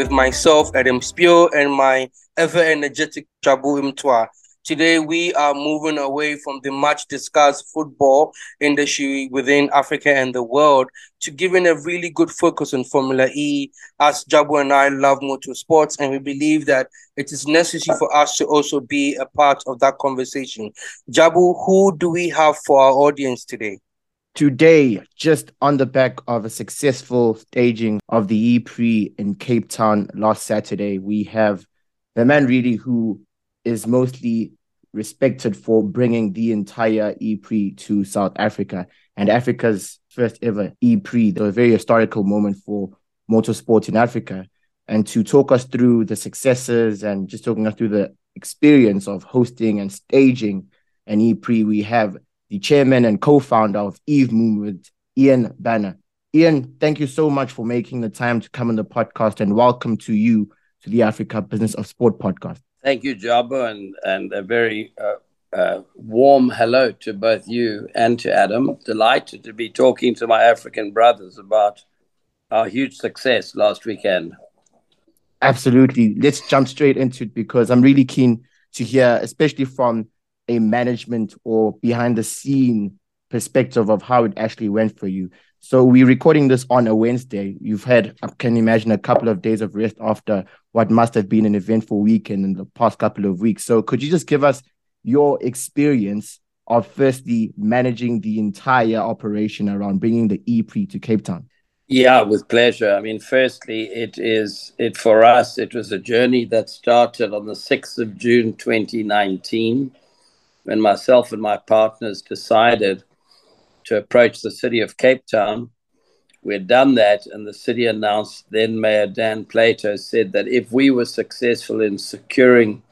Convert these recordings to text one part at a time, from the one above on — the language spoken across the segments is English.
with myself, Edem Spio, and my ever energetic Jabu Imtwa. Today, we are moving away from the much discussed football industry within Africa and the world to giving a really good focus on Formula E, as Jabu and I love motorsports, and we believe that it is necessary for us to also be a part of that conversation. Jabu, who do we have for our audience today? Today, just on the back of a successful staging of the E Prix in Cape Town last Saturday, we have the man really who is mostly respected for bringing the entire E Prix to South Africa and Africa's first ever E Prix, a very historical moment for motorsport in Africa. And to talk us through the successes and just talking us through the experience of hosting and staging an E Prix, we have the chairman and co-founder of Eve Movement, Iain Banner. Iain, thank you so much for making the time to come on the podcast and welcome to you to the Africa Business of Sport podcast. Thank you, Jabu, and, and a very uh, uh, warm hello to both you and to Edem. Delighted to be talking to my African brothers about our huge success last weekend. Absolutely. Let's jump straight into it because I'm really keen to hear, especially from a management or behind the scene perspective of how it actually went for you. So we're recording this on a Wednesday. You've had, I can imagine, a couple of days of rest after what must have been an eventful weekend in the past couple of weeks. So could you just give us your experience of firstly managing the entire operation around bringing the E Prix to Cape Town? Yeah, with pleasure. I mean, firstly, it is it for us. It was a journey that started on the sixth of June, twenty nineteen when myself and my partners decided to approach the city of Cape Town, we had done that, and the city announced, then Mayor Dan Plato said that if we were successful in securing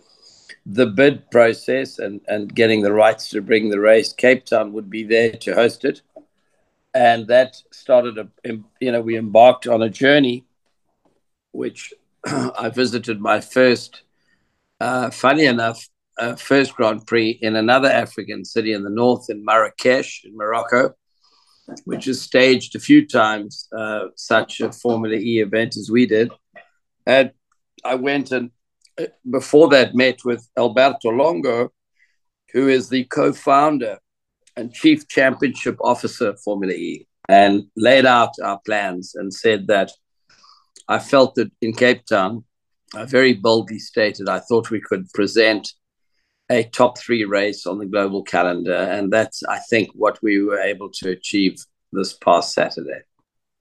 the bid process and, and getting the rights to bring the race, Cape Town would be there to host it. And that started, a, you know, we embarked on a journey which I visited my first, uh, funny enough, uh, first Grand Prix in another African city in the north, in Marrakesh, in Morocco, which has staged a few times uh, such a Formula E event as we did. And I went and uh, before that met with Alberto Longo, who is the co founder and chief championship officer of Formula E, and laid out our plans and said that I felt that in Cape Town, I very boldly stated I thought we could present a top three race on the global calendar. And that's, I think, what we were able to achieve this past Saturday.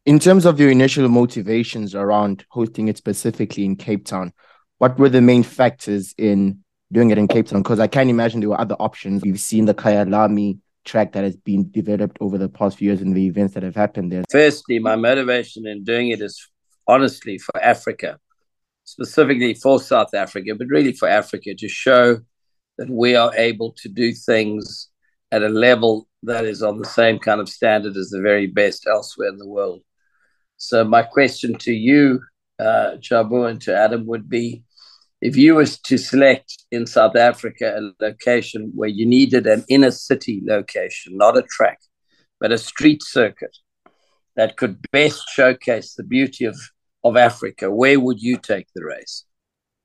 In terms of your initial motivations around hosting it specifically in Cape Town, what were the main factors in doing it in Cape Town? Because I can't imagine there were other options. We've seen the Kyalami track that has been developed over the past few years and the events that have happened there. Firstly, my motivation in doing it is honestly for Africa, specifically for South Africa, but really for Africa to show that we are able to do things at a level that is on the same kind of standard as the very best elsewhere in the world. So, my question to you, uh, Jabu, and to Adam would be if you was to select in South Africa a location where you needed an inner city location, not a track, but a street circuit that could best showcase the beauty of, of Africa, where would you take the race?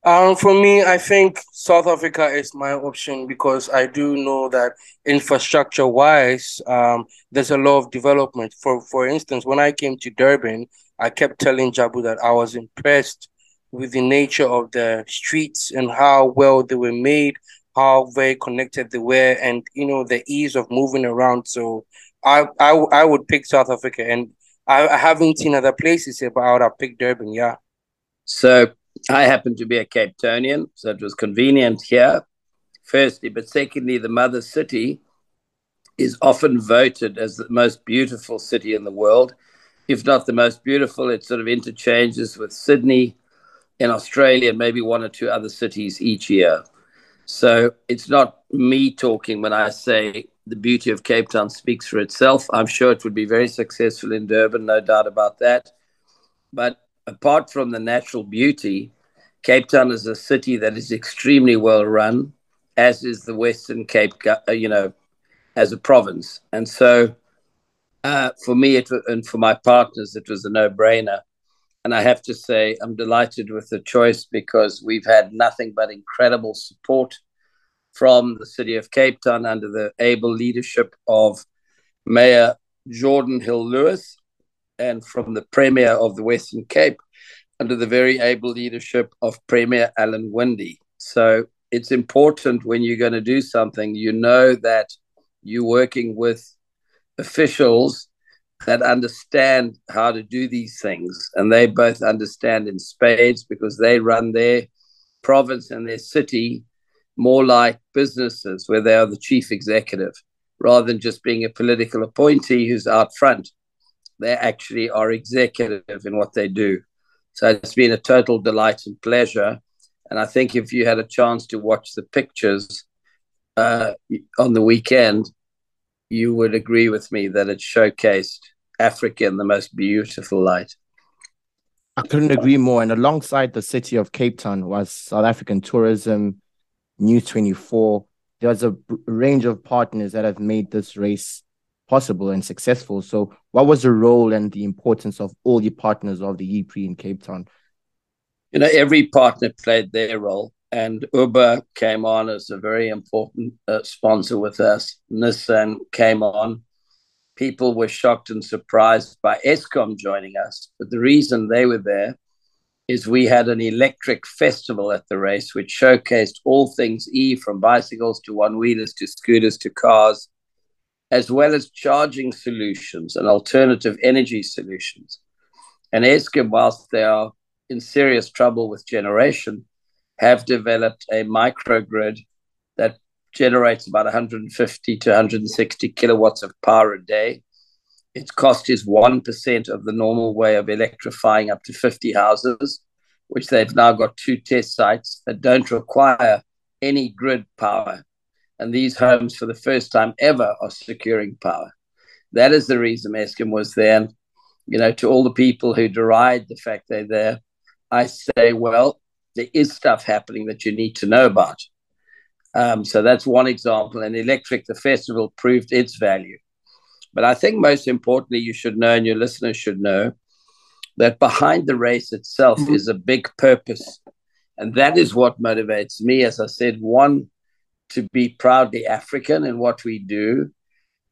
Um, for me, I think South Africa is my option because I do know that infrastructure wise, um, there's a lot of development. For for instance, when I came to Durban, I kept telling Jabu that I was impressed with the nature of the streets and how well they were made, how very connected they were, and you know the ease of moving around. So I I, I would pick South Africa, and I, I haven't seen other places here, but I would have picked Durban. Yeah. So I happen to be a Cape Townian, so it was convenient here, firstly. But secondly, the mother city is often voted as the most beautiful city in the world. If not the most beautiful, it sort of interchanges with Sydney in Australia maybe one or two other cities each year. So it's not me talking when I say the beauty of Cape Town speaks for itself. I'm sure it would be very successful in Durban, no doubt about that. But apart from the natural beauty, Cape Town is a city that is extremely well run, as is the Western Cape, uh, you know, as a province. And so uh, for me it, and for my partners, it was a no brainer. And I have to say, I'm delighted with the choice because we've had nothing but incredible support from the city of Cape Town under the able leadership of Mayor Geordin Hill-Lewis and from the Premier of the Western Cape under the very able leadership of Premier Alan Winde. So it's important when you're going to do something, you know that you're working with officials that understand how to do these things. And they both understand in spades because they run their province and their city more like businesses where they are the chief executive rather than just being a political appointee who's out front. They actually are executive in what they do. So it's been a total delight and pleasure. And I think if you had a chance to watch the pictures uh, on the weekend, you would agree with me that it showcased Africa in the most beautiful light. I couldn't agree more. And alongside the city of Cape Town was South African tourism, News 24. There's a range of partners that have made this race possible and successful. So, what was the role and the importance of all the partners of the E-Prix in Cape Town? You know, every partner played their role, and Uber came on as a very important uh, sponsor with us. Nissan came on. People were shocked and surprised by Eskom joining us, but the reason they were there is we had an electric festival at the race, which showcased all things E from bicycles to one wheelers to scooters to cars, as well as charging solutions and alternative energy solutions. And Eskom, whilst they are in serious trouble with generation, have developed a microgrid that generates about 150 to 160 kilowatts of power a day. Its cost is 1% of the normal way of electrifying up to 50 houses, which they've now got two test sites that don't require any grid power and these homes, for the first time ever, are securing power. That is the reason Eskom was there. And, you know, to all the people who deride the fact they're there, I say, well, there is stuff happening that you need to know about. Um, so that's one example. And Electric, the festival, proved its value. But I think most importantly, you should know, and your listeners should know, that behind the race itself mm-hmm. is a big purpose. And that is what motivates me. As I said, one, to be proudly African in what we do,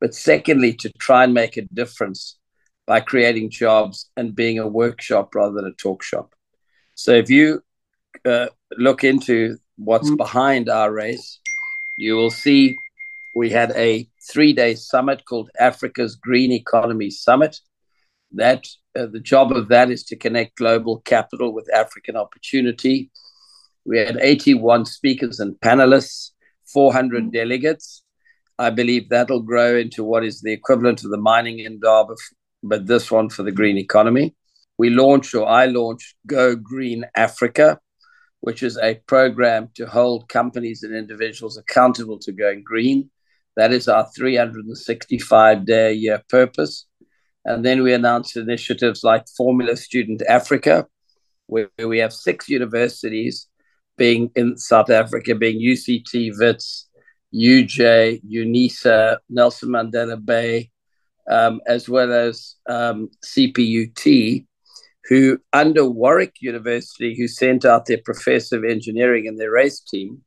but secondly, to try and make a difference by creating jobs and being a workshop rather than a talk shop. So if you uh, look into what's mm-hmm. behind our race, you will see we had a three day summit called Africa's Green Economy Summit. That uh, the job of that is to connect global capital with African opportunity. We had 81 speakers and panelists. 400 mm. delegates. I believe that'll grow into what is the equivalent of the mining Indaba, but this one for the green economy. We launched, or I launched, Go Green Africa, which is a program to hold companies and individuals accountable to going green. That is our 365 day a year purpose. And then we announced initiatives like Formula Student Africa, where we have six universities being in South Africa, being UCT, WITS, UJ, UNISA, Nelson Mandela Bay, um, as well as um, CPUT, who under Warwick University, who sent out their professor of engineering and their race team,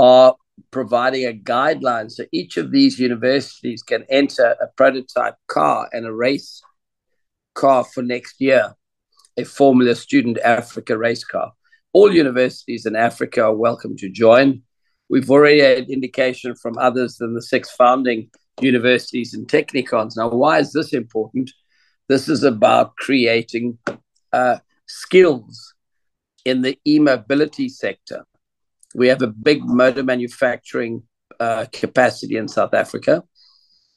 are providing a guideline so each of these universities can enter a prototype car and a race car for next year, a Formula Student Africa race car all universities in Africa are welcome to join. We've already had indication from others than the six founding universities and technikons. Now, why is this important? This is about creating uh, skills in the e-mobility sector. We have a big motor manufacturing uh, capacity in South Africa.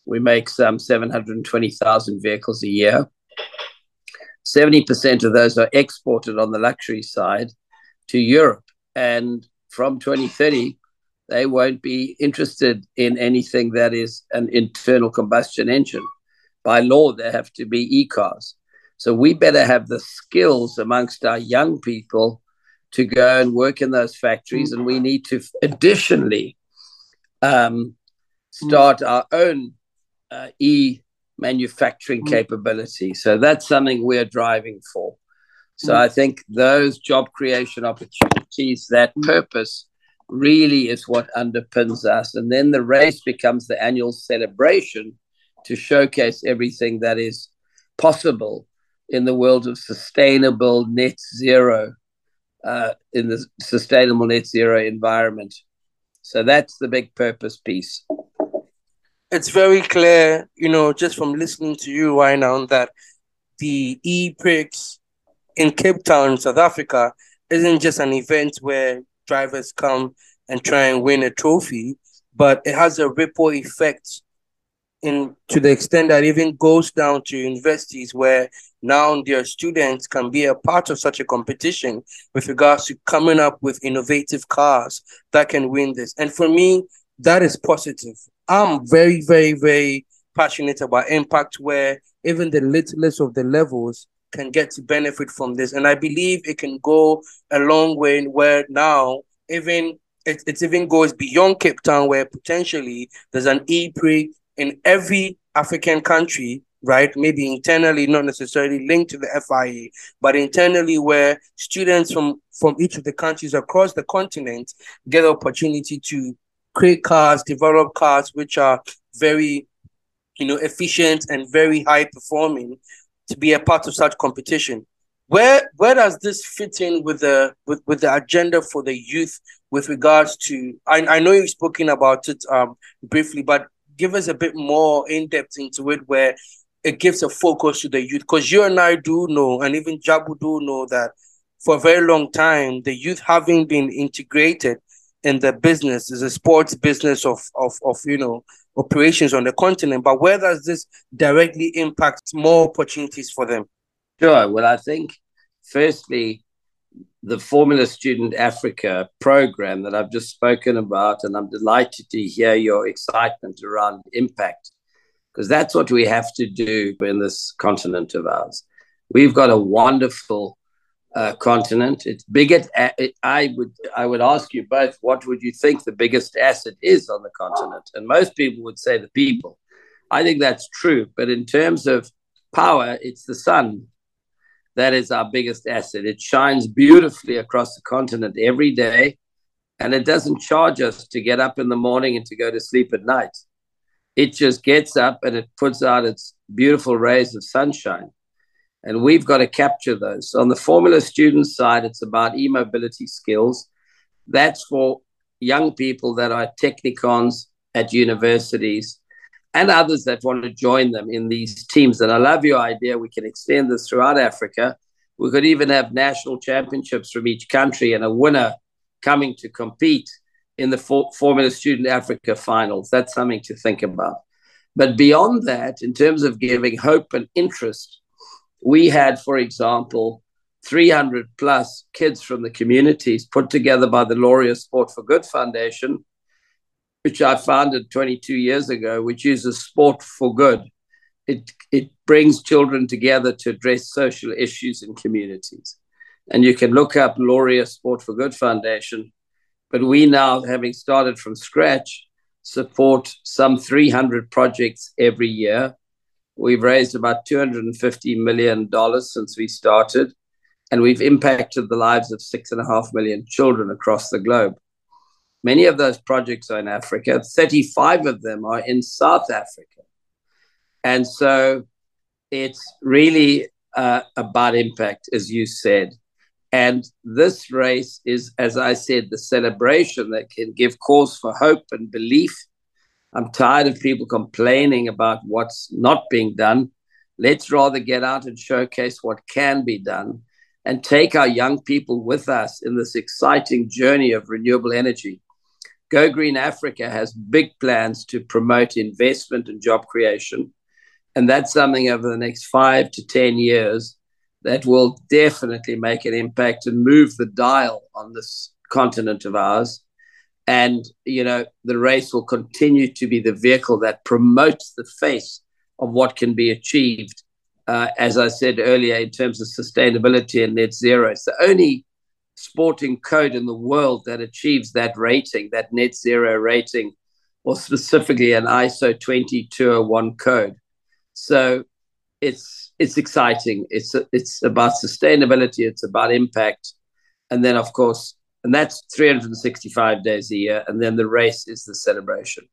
We make some 720,000 vehicles a year. 70% of those are exported on the luxury side to Europe. And from 2030, they won't be interested in anything that is an internal combustion engine. By law, they have to be e cars. So we better have the skills amongst our young people to go and work in those factories. And we need to additionally um, start our own uh, e manufacturing mm. capability. So that's something we're driving for. So. I think those job creation opportunities, that mm. purpose, really is what underpins us. And then the race becomes the annual celebration to showcase everything that is possible in the world of sustainable net zero, uh, in the sustainable net zero environment. So that's the big purpose piece. It's very clear, you know, just from listening to you right now, that the e-prix in Cape Town, South Africa, isn't just an event where drivers come and try and win a trophy, but it has a ripple effect in to the extent that even goes down to universities where now their students can be a part of such a competition with regards to coming up with innovative cars that can win this. And for me, that is positive. I'm very, very, very passionate about impact where even the littlest of the levels can get to benefit from this. And I believe it can go a long way where now even it, it even goes beyond Cape Town where potentially there's an e-prix in every African country, right? Maybe internally, not necessarily linked to the FIA, but internally where students from, from each of the countries across the continent get the opportunity to create cars, develop cars which are very, you know, efficient and very high performing to be a part of such competition. Where where does this fit in with the with, with the agenda for the youth with regards to I, I know you've spoken about it um briefly, but give us a bit more in depth into it where it gives a focus to the youth because you and I do know, and even Jabu do know that for a very long time, the youth having been integrated in the business is a sports business of, of, of you know operations on the continent. But where does this directly impact more opportunities for them? Sure. Well, I think firstly, the Formula Student Africa program that I've just spoken about, and I'm delighted to hear your excitement around impact, because that's what we have to do in this continent of ours. We've got a wonderful uh, continent. It's big. It, I would I would ask you both, what would you think the biggest asset is on the continent? And most people would say the people. I think that's true, but in terms of power, it's the sun that is our biggest asset. It shines beautifully across the continent every day, and it doesn't charge us to get up in the morning and to go to sleep at night. It just gets up and it puts out its beautiful rays of sunshine. And we've got to capture those. So on the Formula student side, it's about e mobility skills. That's for young people that are technikons at universities and others that want to join them in these teams. And I love your idea. We can extend this throughout Africa. We could even have national championships from each country and a winner coming to compete in the For- Formula Student Africa finals. That's something to think about. But beyond that, in terms of giving hope and interest, we had, for example, 300 plus kids from the communities put together by the Laureus Sport for Good Foundation which I founded 22 years ago, which uses sport for good. It, it brings children together to address social issues in communities. And you can look up Laureus Sport for Good Foundation. But we now, having started from scratch, support some 300 projects every year. We've raised about $250 million since we started, and we've impacted the lives of six and a half million children across the globe. Many of those projects are in Africa, 35 of them are in South Africa. And so it's really uh, about impact, as you said. And this race is, as I said, the celebration that can give cause for hope and belief. I'm tired of people complaining about what's not being done. Let's rather get out and showcase what can be done and take our young people with us in this exciting journey of renewable energy. Go Green Africa has big plans to promote investment and job creation. And that's something over the next five to 10 years that will definitely make an impact and move the dial on this continent of ours. And, you know, the race will continue to be the vehicle that promotes the face of what can be achieved. Uh, as I said earlier, in terms of sustainability and net zero, it's the only sporting code in the world that achieves that rating, that net zero rating, or specifically an ISO 20201 code. So it's it's exciting. It's it's about sustainability. It's about impact, and then of course, and that's 365 days a year, and then the race is the celebration.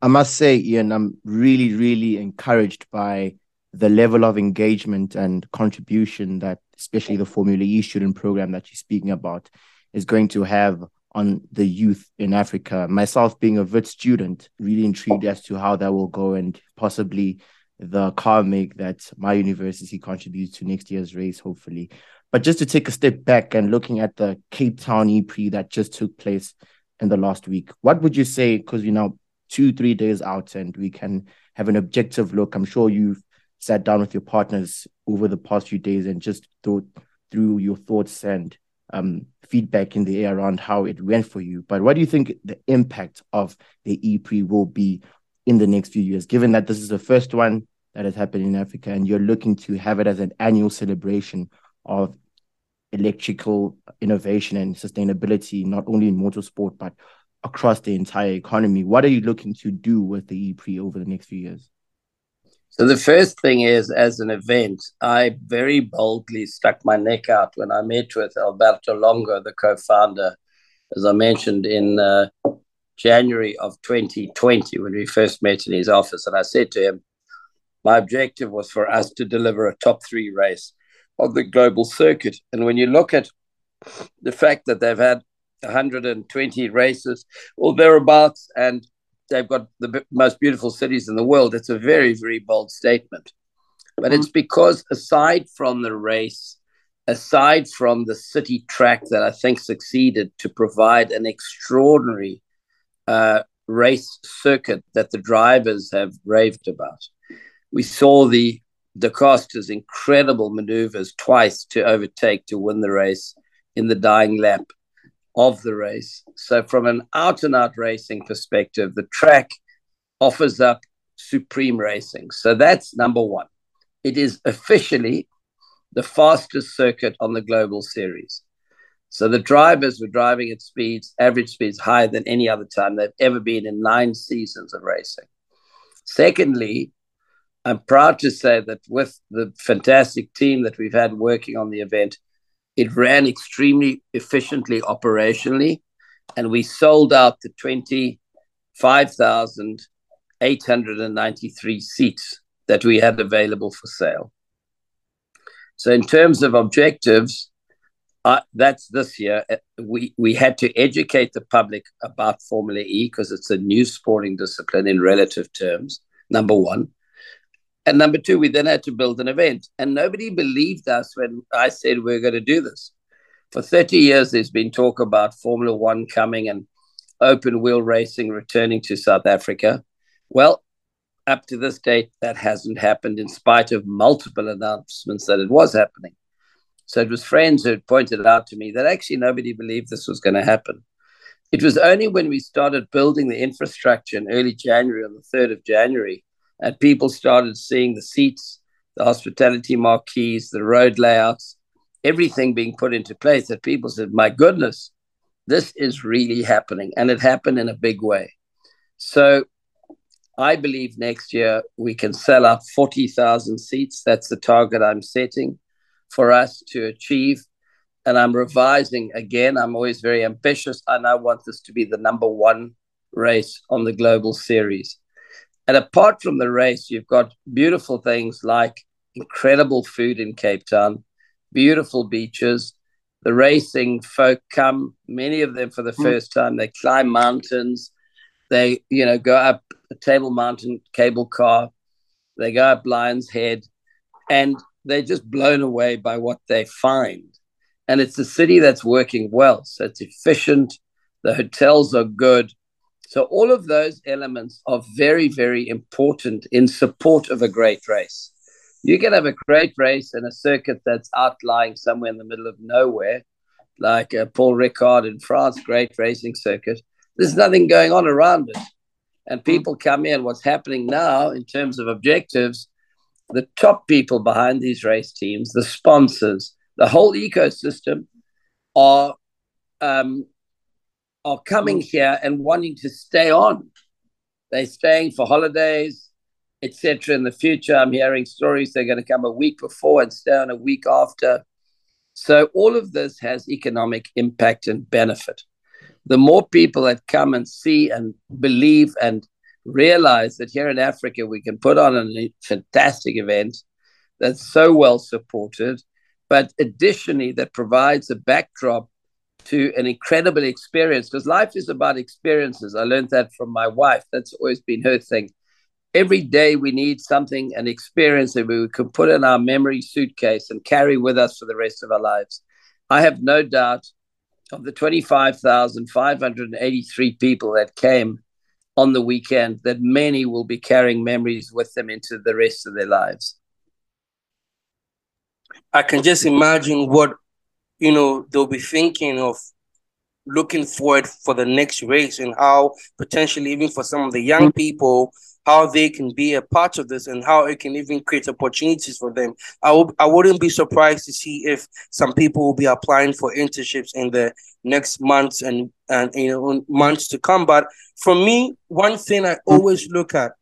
I must say, Iain, I'm really, really encouraged by the level of engagement and contribution that especially the Formula E student program that you're speaking about is going to have on the youth in Africa. Myself being a Wits student, really intrigued as to how that will go and possibly the car make that my university contributes to next year's race, hopefully. But just to take a step back and looking at the Cape Town E-Prix that just took place in the last week, what would you say? Because you know, two, three days out, and we can have an objective look. I'm sure you've sat down with your partners over the past few days and just thought through your thoughts and um, feedback in the air around how it went for you. But what do you think the impact of the E-Prix will be in the next few years, given that this is the first one that has happened in Africa and you're looking to have it as an annual celebration of electrical innovation and sustainability, not only in motorsport, but across the entire economy. What are you looking to do with the E-Prix over the next few years? So the first thing is, as an event, I very boldly stuck my neck out when I met with Alberto Longo, the co-founder, as I mentioned in uh, January of 2020 when we first met in his office, and I said to him, my objective was for us to deliver a top three race on the global circuit. And when you look at the fact that they've had 120 races or thereabouts, and they've got the most beautiful cities in the world. It's a very, very bold statement. But mm-hmm. it's because, aside from the race, aside from the city track that I think succeeded to provide an extraordinary uh, race circuit that the drivers have raved about, we saw the Da Costa's incredible maneuvers twice to overtake to win the race in the dying lap of the race. So, from an out and out racing perspective, the track offers up supreme racing. So, that's number one. It is officially the fastest circuit on the global series. So, the drivers were driving at speeds, average speeds higher than any other time they've ever been in nine seasons of racing. Secondly, I'm proud to say that with the fantastic team that we've had working on the event, it ran extremely efficiently operationally, and we sold out the 25,893 seats that we had available for sale. So, in terms of objectives, uh, that's this year. Uh, we, we had to educate the public about Formula E because it's a new sporting discipline in relative terms, number one. And number two, we then had to build an event. And nobody believed us when I said we are going to do this. For 30 years, there's been talk about Formula One coming and open wheel racing returning to South Africa. Well, up to this date, that hasn't happened in spite of multiple announcements that it was happening. So it was friends who pointed out to me that actually nobody believed this was going to happen. It was only when we started building the infrastructure in early January, on the 3rd of January, and people started seeing the seats, the hospitality marquees, the road layouts, everything being put into place that people said, My goodness, this is really happening. And it happened in a big way. So I believe next year we can sell out 40,000 seats. That's the target I'm setting for us to achieve. And I'm revising again. I'm always very ambitious. And I want this to be the number one race on the global series. And apart from the race, you've got beautiful things like incredible food in Cape Town, beautiful beaches. The racing folk come, many of them for the mm. first time. They climb mountains. They, you know, go up a Table Mountain cable car. They go up Lion's Head, and they're just blown away by what they find. And it's a city that's working well. So it's efficient. The hotels are good. So all of those elements are very, very important in support of a great race. You can have a great race in a circuit that's outlying somewhere in the middle of nowhere, like uh, Paul Ricard in France, great racing circuit. There's nothing going on around it. And people come in. What's happening now in terms of objectives, the top people behind these race teams, the sponsors, the whole ecosystem are um, are coming mm. here and wanting to stay on. They're staying for holidays. etc. In the future, I'm hearing stories they're going to come a week before and stay on a week after. So all of this has economic impact and benefit. The more people that come and see and believe and realize that here in Africa we can put on a fantastic event that's so well supported, but additionally that provides a backdrop to an incredible experience because life is about experiences. I learned that from my wife. That's always been her thing. Every day we need something, an experience that we can put in our memory suitcase and carry with us for the rest of our lives. I have no doubt of the 25,583 people that came on the weekend that many will be carrying memories with them into the rest of their lives. I can just imagine what you know they'll be thinking of looking forward for the next race and how potentially even for some of the young mm-hmm. people how they can be a part of this and how it can even create opportunities for them. I w- I wouldn't be surprised to see if some people will be applying for internships in the next months and and you know months to come. But for me, one thing I mm-hmm. always look at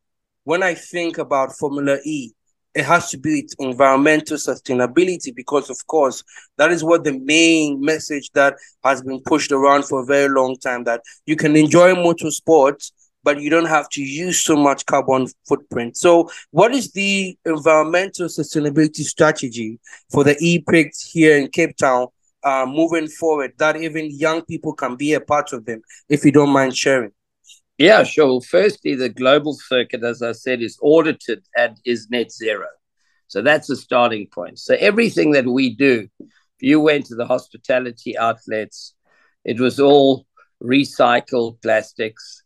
when I think about Formula E it has to be environmental sustainability because of course that is what the main message that has been pushed around for a very long time that you can enjoy motorsports but you don't have to use so much carbon footprint. So what is the environmental sustainability strategy for the e-prix here in cape town uh, moving forward that even young people can be a part of them if you don't mind sharing yeah, sure. Well, Firstly, the global circuit, as I said, is audited and is net zero. So that's the starting point. So everything that we do, if you went to the hospitality outlets, it was all recycled plastics.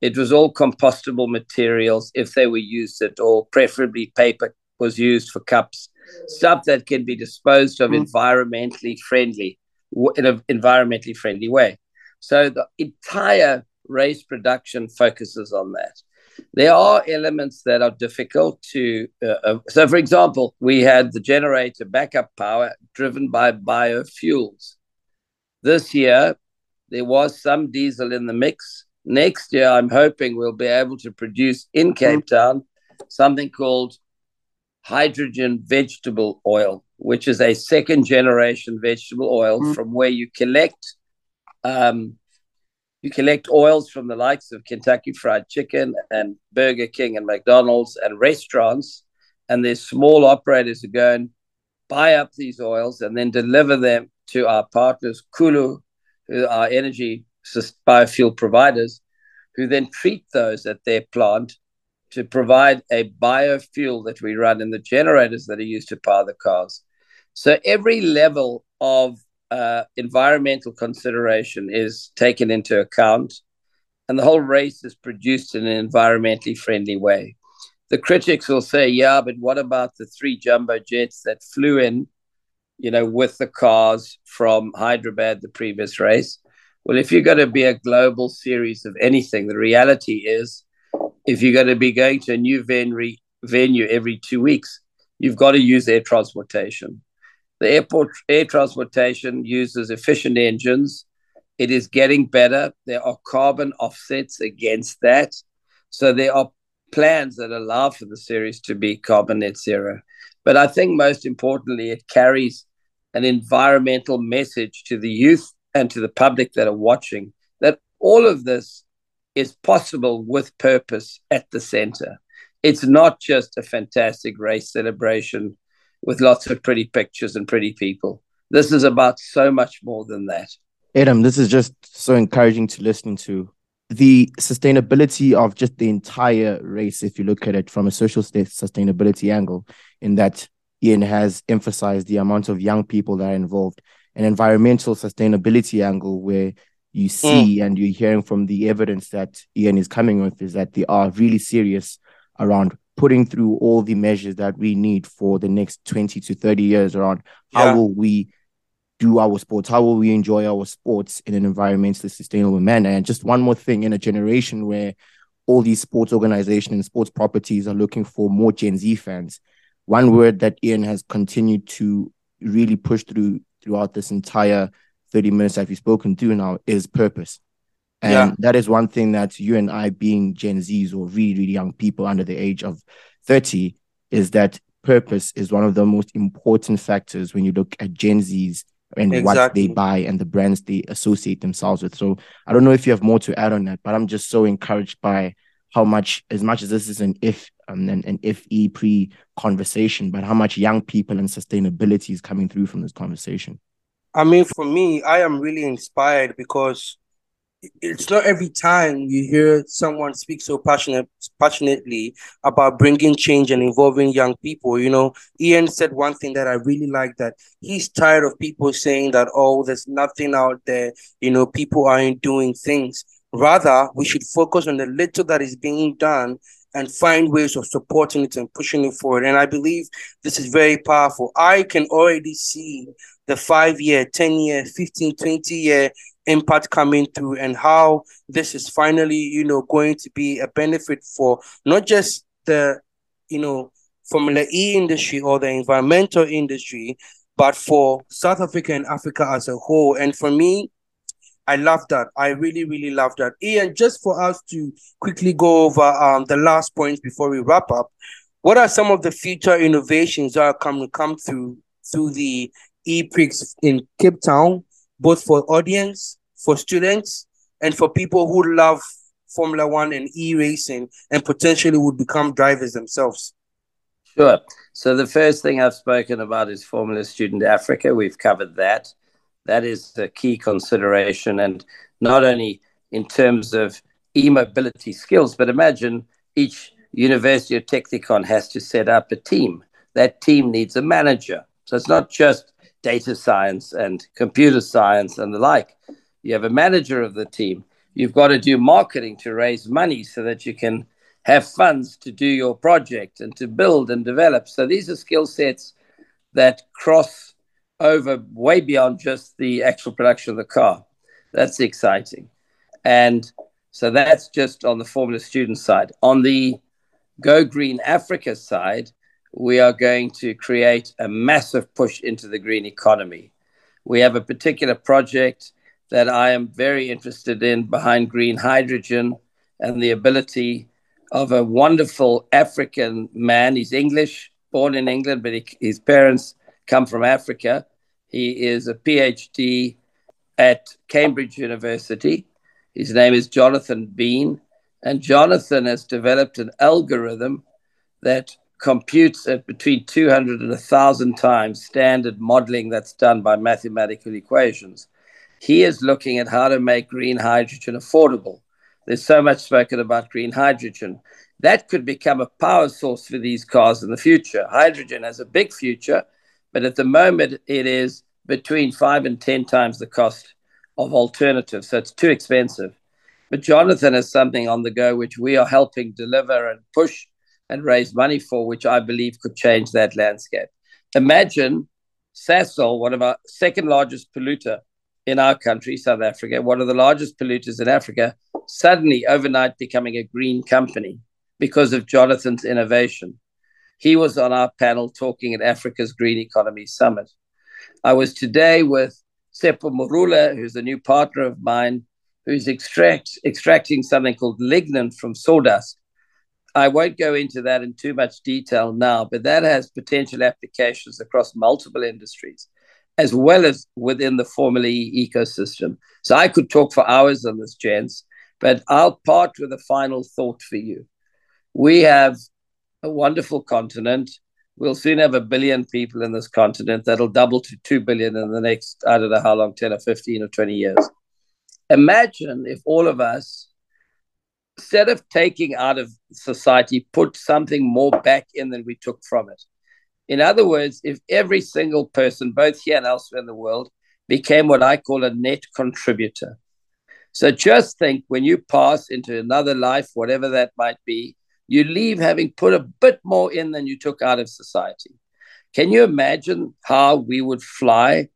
It was all compostable materials if they were used at all, preferably paper was used for cups, stuff that can be disposed of mm. environmentally friendly, in an environmentally friendly way. So the entire race production focuses on that. There are elements that are difficult to. Uh, uh, so, for example, we had the generator backup power driven by biofuels. This year, there was some diesel in the mix. Next year, I'm hoping we'll be able to produce in Cape Town something called hydrogen vegetable oil, which is a second generation vegetable oil mm. from where you collect um, you collect oils from the likes of Kentucky Fried Chicken and Burger King and McDonald's and restaurants. And there's small operators who go and buy up these oils and then deliver them to our partners, Kulu, who are energy biofuel providers, who then treat those at their plant to provide a biofuel that we run in the generators that are used to power the cars. So every level of uh, environmental consideration is taken into account, and the whole race is produced in an environmentally friendly way. The critics will say, yeah, but what about the three jumbo jets that flew in, you know, with the cars from Hyderabad the previous race? Well, if you're going to be a global series of anything, the reality is if you're going to be going to a new venue, venue every two weeks, you've got to use air transportation. The airport air transportation uses efficient engines. It is getting better. There are carbon offsets against that. So there are plans that allow for the series to be carbon net zero. But I think most importantly, it carries an environmental message to the youth and to the public that are watching that all of this is possible with purpose at the center. It's not just a fantastic race celebration with lots of pretty pictures and pretty people. This is about so much more than that. Edem, this is just so encouraging to listen to. The sustainability of just the entire race, if you look at it from a social sustainability angle, in that Iain has emphasized the amount of young people that are involved, an environmental sustainability angle where you see mm. and you're hearing from the evidence that Iain is coming with is that they are really serious around putting through all the measures that we need for the next 20 to 30 years around how yeah. will we do our sports how will we enjoy our sports in an environmentally sustainable manner and just one more thing in a generation where all these sports organizations and sports properties are looking for more gen z fans one word that iain has continued to really push through throughout this entire 30 minutes that we've spoken to now is purpose And Yeah. that is one thing that you and I, being Gen Zs or really, really young people under the age of 30, is that purpose is one of the most important factors when you look at Gen Zs and what they buy and the brands they associate themselves with. So I don't know if you have more to add on that, but I'm just so encouraged by how much, as much as this is an if um, an, an FE pre conversation, but how much young people and sustainability is coming through from this conversation. I mean, for me, I am really inspired because it's not every time you hear someone speak so passionate, passionately about bringing change and involving young people. You know, Iain said one thing that I really like that he's tired of people saying that, oh, there's nothing out there, you know, people aren't doing things. Rather, we should focus on the little that is being done and find ways of supporting it and pushing it forward. And I believe this is very powerful. I can already see the five year, 10 year, 15, 20 year impact coming through and how this is finally, you know, going to be a benefit for not just the, you know, Formula E industry or the environmental industry, but for South Africa and Africa as a whole. And for me, I love that. I really, really love that. Iain, just for us to quickly go over um, the last points before we wrap up, what are some of the future innovations that are coming come through through the e-prix in Cape Town, both for audience, for students, and for people who love Formula One and e-racing and potentially would become drivers themselves? Sure. So the first thing I've spoken about is Formula Student Africa. We've covered that. That is the key consideration, and not only in terms of e-mobility skills, but imagine each university or technikon has to set up a team. That team needs a manager. So it's not just data science and computer science and the like. You have a manager of the team. You've got to do marketing to raise money so that you can have funds to do your project and to build and develop. So these are skill sets that cross over way beyond just the actual production of the car. That's exciting. And so that's just on the Formula student side. On the Go Green Africa side, we are going to create a massive push into the green economy. We have a particular project that I am very interested in behind green hydrogen and the ability of a wonderful African man. He's English, born in England, but he, his parents come from Africa. He is a PhD at Cambridge University. His name is Jonathan Bean. And Jonathan has developed an algorithm that computes at between 200 and 1,000 times standard modeling that's done by mathematical equations. He is looking at how to make green hydrogen affordable. There's so much spoken about green hydrogen. That could become a power source for these cars in the future. Hydrogen has a big future, but at the moment it is between five and 10 times the cost of alternatives. So it's too expensive. But Jonathan has something on the go which we are helping deliver and push and raise money for, which I believe could change that landscape. Imagine Sasol, one of our second largest polluter in our country, South Africa, one of the largest polluters in Africa, suddenly overnight becoming a green company because of Jonathan's innovation. He was on our panel talking at Africa's Green Economy Summit. I was today with Sepo Morula, who's a new partner of mine, who's extract, extracting something called lignin from sawdust. I won't go into that in too much detail now, but that has potential applications across multiple industries, as well as within the Formula E ecosystem. So I could talk for hours on this, gents, but I'll part with a final thought for you. We have a wonderful continent. We'll soon have a billion people in this continent. That'll double to 2 billion in the next, I don't know how long, 10 or 15 or 20 years. Imagine if all of us instead of taking out of society, put something more back in than we took from it. In other words, if every single person, both here and elsewhere in the world, became what I call a net contributor. So just think when you pass into another life, whatever that might be, you leave having put a bit more in than you took out of society. Can you imagine how we would fly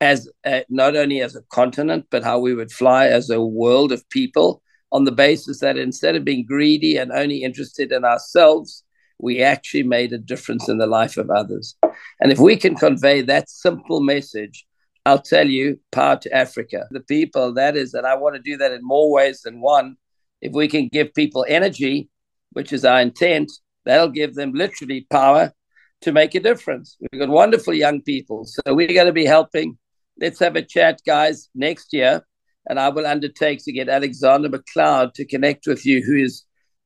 as a, not only as a continent, but how we would fly as a world of people on the basis that instead of being greedy and only interested in ourselves, we actually made a difference in the life of others. And if we can convey that simple message I'll tell you, power to Africa. The people, that is, and I want to do that in more ways than one. If we can give people energy, which is our intent, that'll give them literally power to make a difference. We've got wonderful young people. So we're going to be helping. Let's have a chat, guys, next year. And I will undertake to get Alexander McLeod to connect with you, who is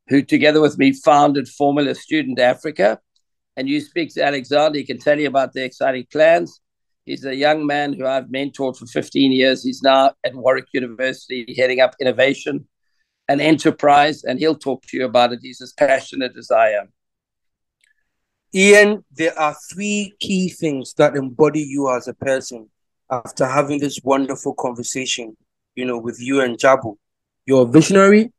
who together with me founded Formula Student Africa. And you speak to Alexander, he can tell you about the exciting plans. He's a young man who I've mentored for 15 years. He's now at Warwick University heading up innovation and enterprise, and he'll talk to you about it. He's as passionate as I am. Iain, there are three key things that embody you as a person after having this wonderful conversation, you know, with you and Jabu. You're a visionary,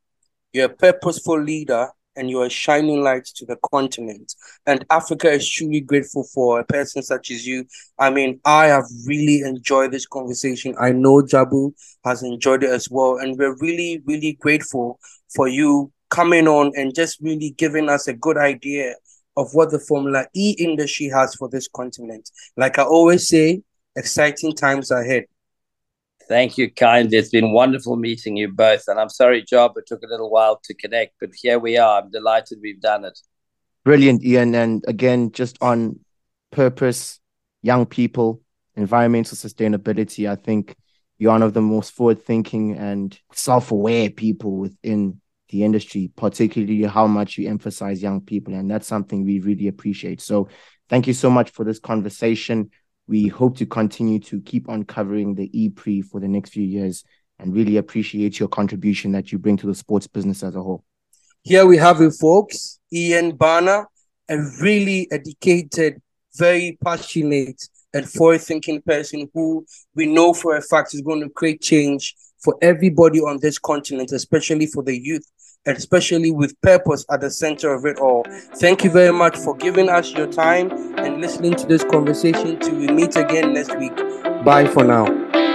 you're a purposeful leader, and you're a shining light to the continent. And Africa is truly grateful for a person such as you. I mean, I have really enjoyed this conversation. I know Jabu has enjoyed it as well. And we're really, really grateful for you coming on and just really giving us a good idea of what the Formula E industry has for this continent. Like I always say, exciting times ahead. Thank you, kind. It's been wonderful meeting you both. And I'm sorry, Job, it took a little while to connect, but here we are. I'm delighted we've done it. Brilliant, Iain. And again, just on purpose, young people, environmental sustainability, I think you're one of the most forward thinking and self aware people within the industry, particularly how much you emphasize young people. And that's something we really appreciate. So thank you so much for this conversation we hope to continue to keep on covering the E-Prix for the next few years and really appreciate your contribution that you bring to the sports business as a whole. Here we have it, folks. Iain Banner, a really educated, very passionate, and forward-thinking person who we know for a fact is going to create change for everybody on this continent, especially for the youth especially with purpose at the center of it all. Thank you very much for giving us your time and listening to this conversation till we meet again next week. Bye for now.